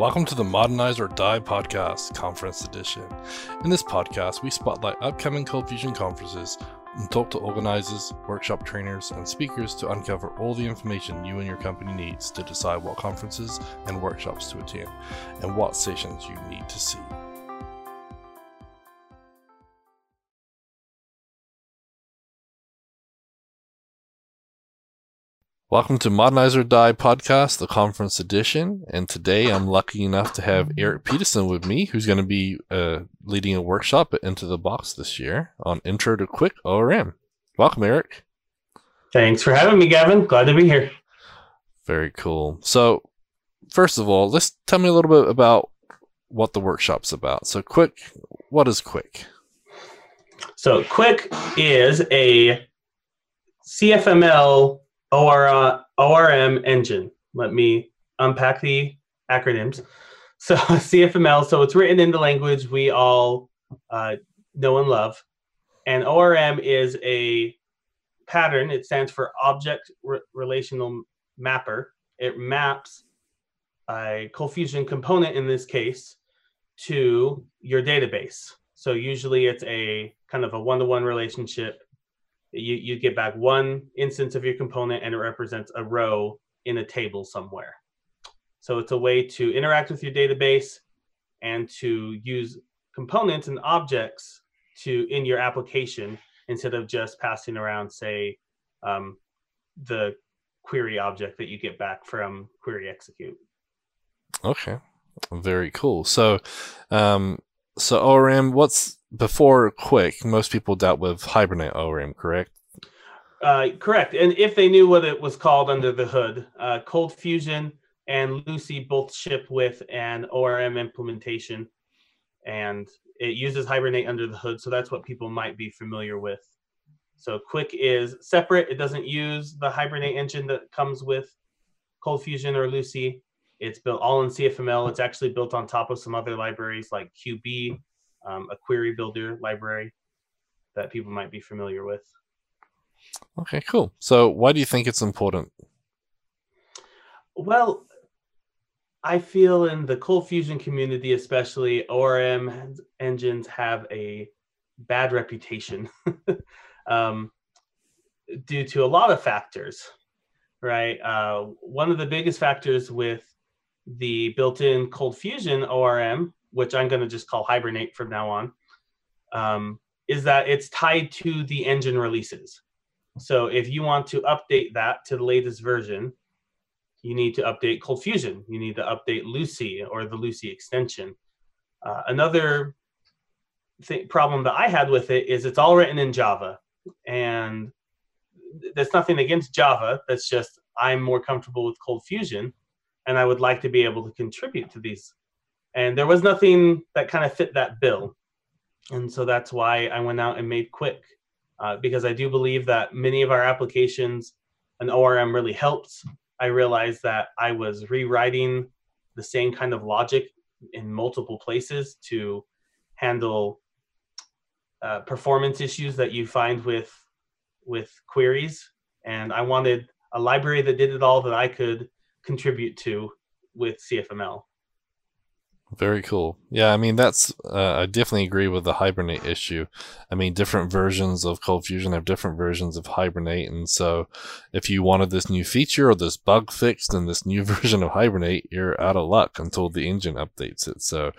Welcome to the Modernize or Die podcast, conference edition. In this podcast, we spotlight upcoming Cold Fusion conferences and talk to organizers, workshop trainers, and speakers to uncover all the information you and your company needs to decide what conferences and workshops to attend and what sessions you need to see. Welcome to Modernize or Die podcast, the conference edition. And today I'm lucky enough to have Eric Peterson with me, who's going to be uh, leading a workshop at Into the Box this year on Intro to Quick ORM. Welcome, Eric. Thanks for having me, Gavin. Glad to be here. Very cool. So, first of all, let's tell me a little bit about what the workshop's about. So, Quick, what is Quick? So, Quick is a CFML OR, uh, ORM engine. Let me unpack the acronyms. So CFML, so it's written in the language we all uh, know and love. And ORM is a pattern. It stands for Object Re- Relational Mapper. It maps a Cold Fusion component in this case to your database. So usually it's a kind of a one-to-one relationship you, you get back one instance of your component and it represents a row in a table somewhere. So it's a way to interact with your database and to use components and objects to in your application instead of just passing around, say, um, the query object that you get back from query execute. Okay, very cool. So, um, so ORM, what's before Quick? Most people dealt with Hibernate ORM, correct? Uh, correct. And if they knew what it was called under the hood, uh, Cold Fusion and Lucee both ship with an ORM implementation, and it uses Hibernate under the hood. So that's what people might be familiar with. So Quick is separate. It doesn't use the Hibernate engine that comes with Cold Fusion or Lucee. It's built all in CFML. It's actually built on top of some other libraries like QB, um, a query builder library that people might be familiar with. Okay, cool. So, why do you think it's important? Well, I feel in the cold fusion community, especially ORM engines have a bad reputation um, due to a lot of factors, right? Uh, one of the biggest factors with the built-in cold fusion ORM, which I'm going to just call Hibernate from now on, um, is that it's tied to the engine releases. So if you want to update that to the latest version, you need to update Cold Fusion. You need to update Lucee or the Lucee extension. Uh, another th- problem that I had with it is it's all written in Java, and there's nothing against Java. That's just I'm more comfortable with Cold Fusion, and I would like to be able to contribute to these. And there was nothing that kind of fit that bill, and so that's why I went out and made Quick uh, because I do believe that many of our applications, an ORM really helped. I realized that I was rewriting the same kind of logic in multiple places to handle uh, performance issues that you find with with queries, and I wanted a library that did it all that I could contribute to with CFML. Very cool. Yeah, I mean that's uh, I definitely agree with the hibernate issue. I mean, different versions of Cold Fusion have different versions of hibernate, and so if you wanted this new feature or this bug fixed in this new version of hibernate, you're out of luck until the engine updates it. So,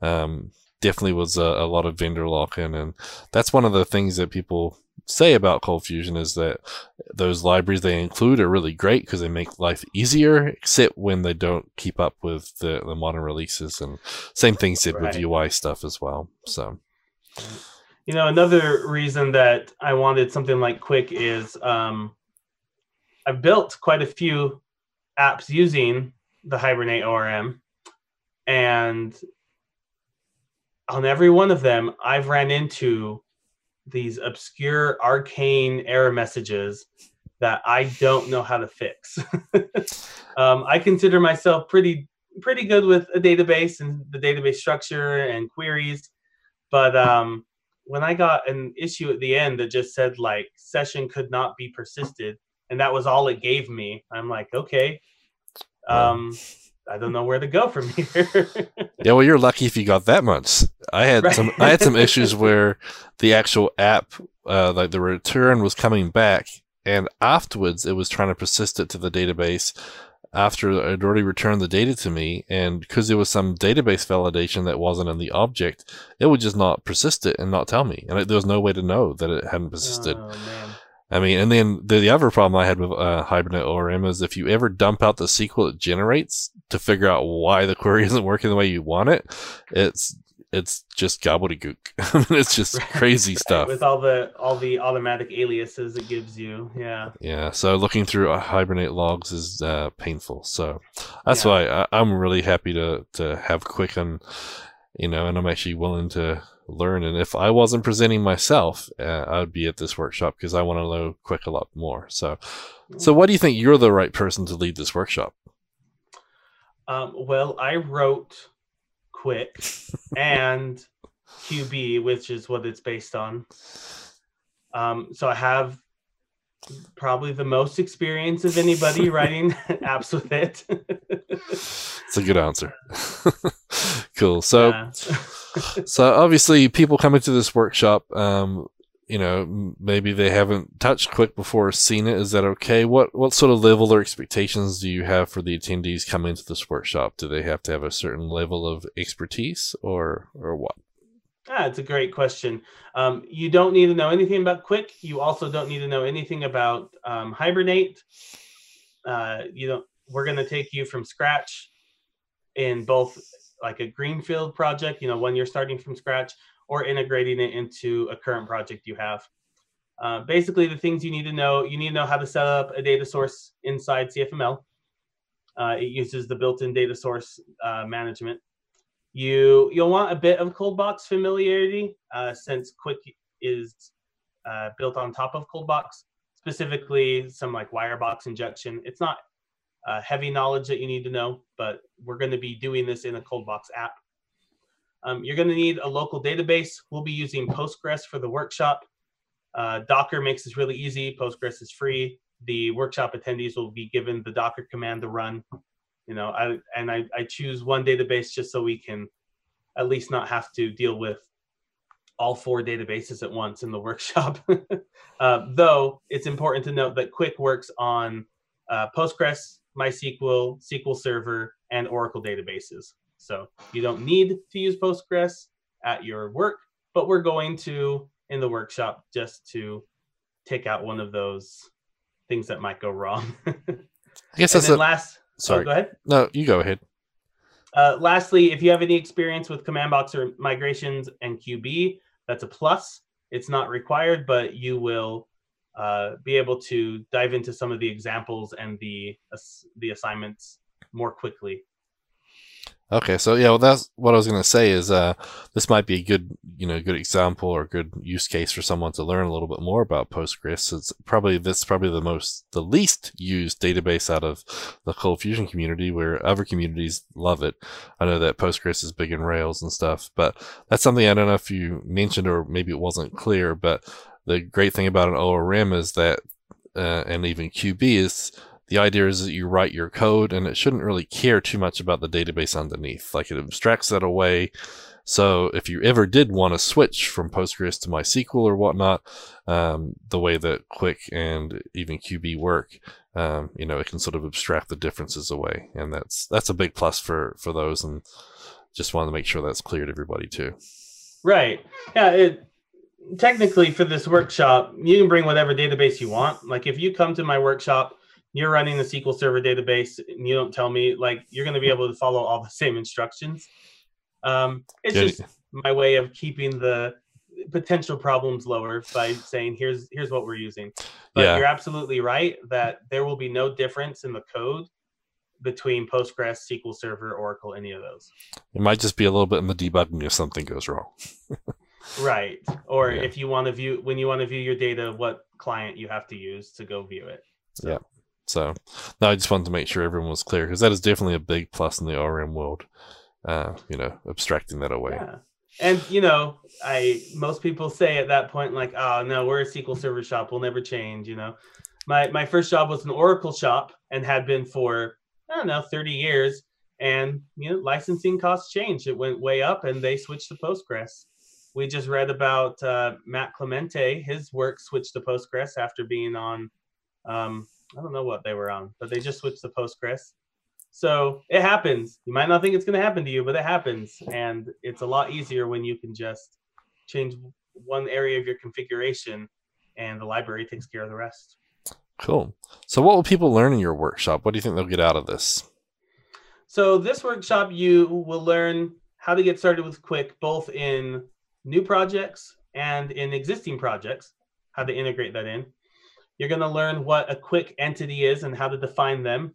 um, definitely was a, a lot of vendor lock in, and that's one of the things that people say about Cold Fusion is that those libraries they include are really great because they make life easier, except when they don't keep up with the, the modern releases. And same thing said right. with UI stuff as well. So, you know, another reason that I wanted something like Quick is um, I've built quite a few apps using the Hibernate ORM, and on every one of them, I've ran into these obscure arcane error messages that I don't know how to fix. um, I consider myself pretty pretty good with a database and the database structure and queries, but um, when I got an issue at the end that just said like session could not be persisted, and that was all it gave me, I'm like, okay, um, I don't know where to go from here. yeah, well, you're lucky if you got that much. I had right. some I had some issues where the actual app, uh, like the return, was coming back, and afterwards it was trying to persist it to the database after it already returned the data to me, and because there was some database validation that wasn't in the object, it would just not persist it and not tell me, and it, there was no way to know that it hadn't persisted. Oh, I mean, and then the, the other problem I had with uh, Hibernate ORM is if you ever dump out the SQL it generates to figure out why the query isn't working the way you want it, it's it's just gobbledygook. it's just crazy stuff with all the all the automatic aliases it gives you. Yeah. Yeah. So looking through Hibernate logs is uh, painful. So that's yeah. why I, am really happy to to have Quicken, you know, and I'm actually willing to learn. And if I wasn't presenting myself, uh, I would be at this workshop because I want to know Quick a lot more. So, so what do you think? You're the right person to lead this workshop. Um, well, I wrote Quick and QB, which is what it's based on. Um, so I have probably the most experience of anybody writing apps with it. It's a good answer. cool. So, yeah. so obviously, people coming to this workshop, um, you know, maybe they haven't touched Quick before or seen it. Is that okay? What what sort of level or expectations do you have for the attendees coming to this workshop? Do they have to have a certain level of expertise, or or what? Ah, it's a great question. Um, you don't need to know anything about Quick. You also don't need to know anything about um, Hibernate. Uh, you don't. We're going to take you from scratch in both like a greenfield project, you know, when you're starting from scratch, or integrating it into a current project you have. Uh, basically, the things you need to know, you need to know how to set up a data source inside CFML. Uh, it uses the built-in data source uh, management. You you'll want a bit of ColdBox familiarity uh, since Quick is uh, built on top of ColdBox, specifically some like Wirebox injection. It's not uh, heavy knowledge that you need to know, but we're going to be doing this in a ColdBox app. Um, you're going to need a local database. We'll be using Postgres for the workshop. Uh, Docker makes this really easy. Postgres is free. The workshop attendees will be given the Docker command to run you know i and I, I choose one database just so we can at least not have to deal with all four databases at once in the workshop uh, though it's important to note that quick works on uh, postgres mysql sql server and oracle databases so you don't need to use postgres at your work but we're going to in the workshop just to take out one of those things that might go wrong i guess that's the last Sorry. Oh, go ahead. No, you go ahead. Uh, lastly, if you have any experience with command box or migrations and QB, that's a plus. It's not required, but you will uh, be able to dive into some of the examples and the the assignments more quickly Okay, so yeah, well, that's what I was going to say is uh, this might be a good, you know, good example or good use case for someone to learn a little bit more about Postgres. It's probably this is probably the most, the least used database out of the Cold Fusion community, where other communities love it. I know that Postgres is big in Rails and stuff, but that's something I don't know if you mentioned or maybe it wasn't clear. But the great thing about an ORM is that, uh, and even QB is the idea is that you write your code and it shouldn't really care too much about the database underneath. Like it abstracts that away. So if you ever did want to switch from Postgres to MySQL or whatnot, um, the way that Quick and even QB work, um, you know, it can sort of abstract the differences away, and that's that's a big plus for for those. And just wanted to make sure that's clear to everybody too. Right. Yeah. It technically for this workshop, you can bring whatever database you want. Like if you come to my workshop you're running the SQL Server database and you don't tell me, like you're going to be able to follow all the same instructions. Um, it's just my way of keeping the potential problems lower by saying here's here's what we're using. But yeah. you're absolutely right that there will be no difference in the code between Postgres, SQL Server, Oracle, any of those. It might just be a little bit in the debugging if something goes wrong. right. Or yeah. if you want to view when you want to view your data, what client you have to use to go view it. So. Yeah. So, no, I just wanted to make sure everyone was clear because that is definitely a big plus in the ORM world. Uh, you know, abstracting that away. Yeah. And you know, I most people say at that point, like, "Oh no, we're a SQL Server shop. We'll never change." You know, my my first job was an Oracle shop and had been for I don't know thirty years. and you know licensing costs changed. It went way up, and they switched to Postgres. We just read about uh, Matt Clemente. His work switched to Postgres after being on. Um, I don't know what they were on, but they just switched to Postgres. So it happens. You might not think it's going to happen to you, but it happens, and it's a lot easier when you can just change one area of your configuration, and the library takes care of the rest. Cool. So, what will people learn in your workshop? What do you think they'll get out of this? So, this workshop, you will learn how to get started with Quick, both in new projects and in existing projects, how to integrate that in. You're going to learn what a Quick entity is and how to define them,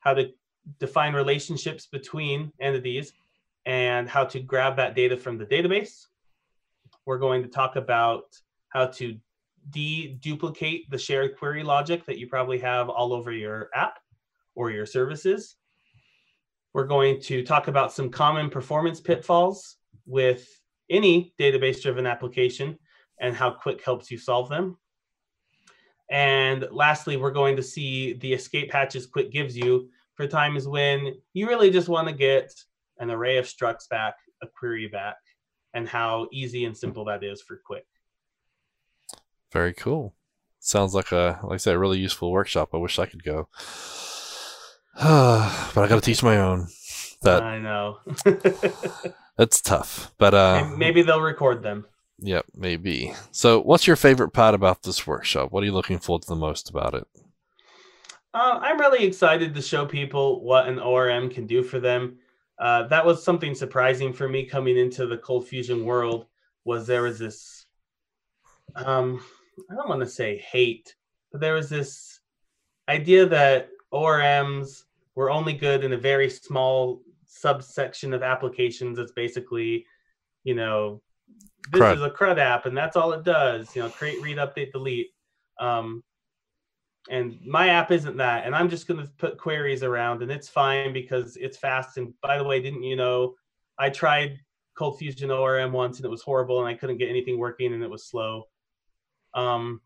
how to define relationships between entities, and how to grab that data from the database. We're going to talk about how to de-duplicate the shared query logic that you probably have all over your app or your services. We're going to talk about some common performance pitfalls with any database-driven application and how Quick helps you solve them. And lastly, we're going to see the escape hatches Quick gives you for times when you really just want to get an array of structs back, a query back, and how easy and simple that is for Quick. Very cool. Sounds like a like I said, a really useful workshop. I wish I could go. but I got to teach my own. That I know. that's tough. But uh maybe they'll record them. Yep, maybe. So, what's your favorite part about this workshop? What are you looking forward to the most about it? Uh, I'm really excited to show people what an ORM can do for them. Uh, that was something surprising for me coming into the cold fusion world. Was there was this, um, I don't want to say hate, but there was this idea that ORMs were only good in a very small subsection of applications. It's basically, you know, this CRUD. is a CRUD app, and that's all it does. You know, create, read, update, delete. Um, and my app isn't that and i'm just going to put queries around and it's fine because it's fast and by the way didn't you know i tried cold fusion orm once and it was horrible and i couldn't get anything working and it was slow um,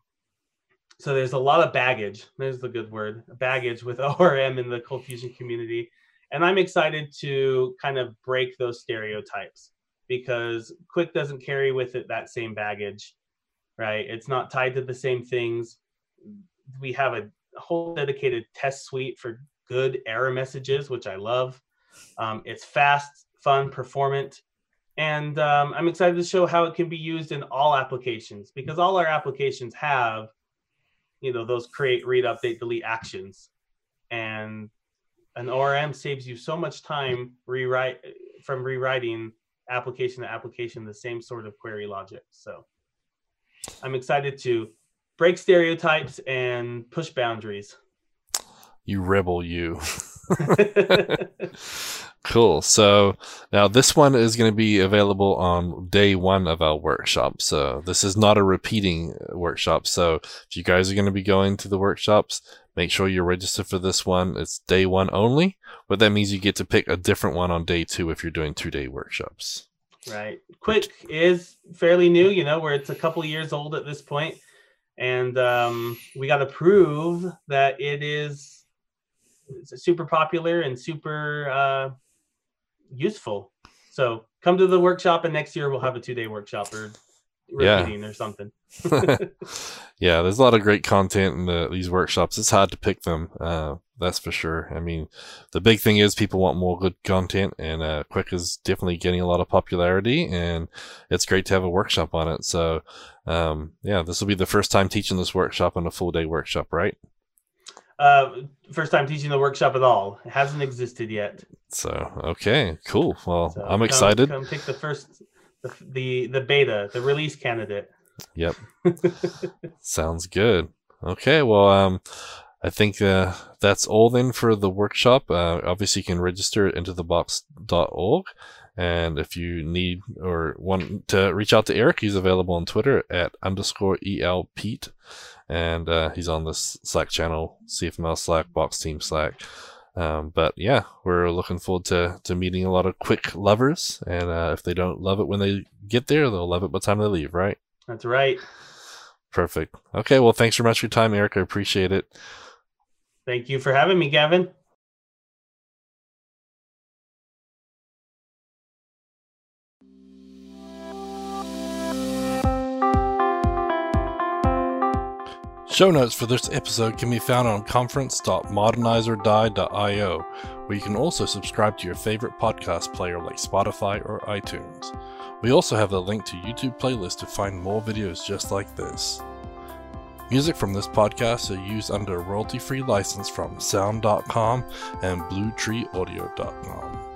so there's a lot of baggage there's the good word baggage with orm in the cold fusion community and i'm excited to kind of break those stereotypes because quick doesn't carry with it that same baggage right? It's not tied to the same things. We have a whole dedicated test suite for good error messages, which I love. Um, it's fast, fun, performant, and um, I'm excited to show how it can be used in all applications because all our applications have, you know, those create, read, update, delete actions, and an ORM saves you so much time rewrite from rewriting application to application the same sort of query logic. So I'm excited to break stereotypes and push boundaries. You rebel, you. cool. So now this one is going to be available on day one of our workshop. So this is not a repeating workshop. So if you guys are going to be going to the workshops, make sure you're registered for this one. It's day one only, but that means you get to pick a different one on day two if you're doing two day workshops. Right. Quick is fairly new, you know, where it's a couple years old at this point and um, we got to prove that it is super popular and super uh, useful. So come to the workshop, and next year we'll have a two day workshop or repeating yeah. or something. yeah, there's a lot of great content in the, these workshops. It's hard to pick them. Uh, that's for sure. I mean, the big thing is people want more good content, and uh, Quick is definitely getting a lot of popularity, and it's great to have a workshop on it. So, um, yeah, this will be the first time teaching this workshop on a full day workshop, right? Uh, first time teaching the workshop at all. It hasn't existed yet. So, okay, cool. Well, so I'm excited. Come, come pick the first, the, the the beta, the release candidate. Yep. Sounds good. Okay, well, um, I think uh, that's all then for the workshop. Uh, obviously, you can register at intothebox.org. And if you need or want to reach out to Eric, he's available on Twitter at underscore EL Pete. And uh, he's on this Slack channel, CFML Slack, Box Team Slack. Um, but yeah, we're looking forward to, to meeting a lot of quick lovers. And uh, if they don't love it when they get there, they'll love it by the time they leave, right? That's right. Perfect. Okay, well, thanks very much for your time, Eric. I appreciate it. Thank you for having me, Gavin. Show notes for this episode can be found on conference.modernizeordie.io, where you can also subscribe to your favorite podcast player like Spotify or iTunes. We also have a link to YouTube playlist to find more videos just like this. Music from this podcast are used under a royalty free license from sound.com and bluetreeaudio.com.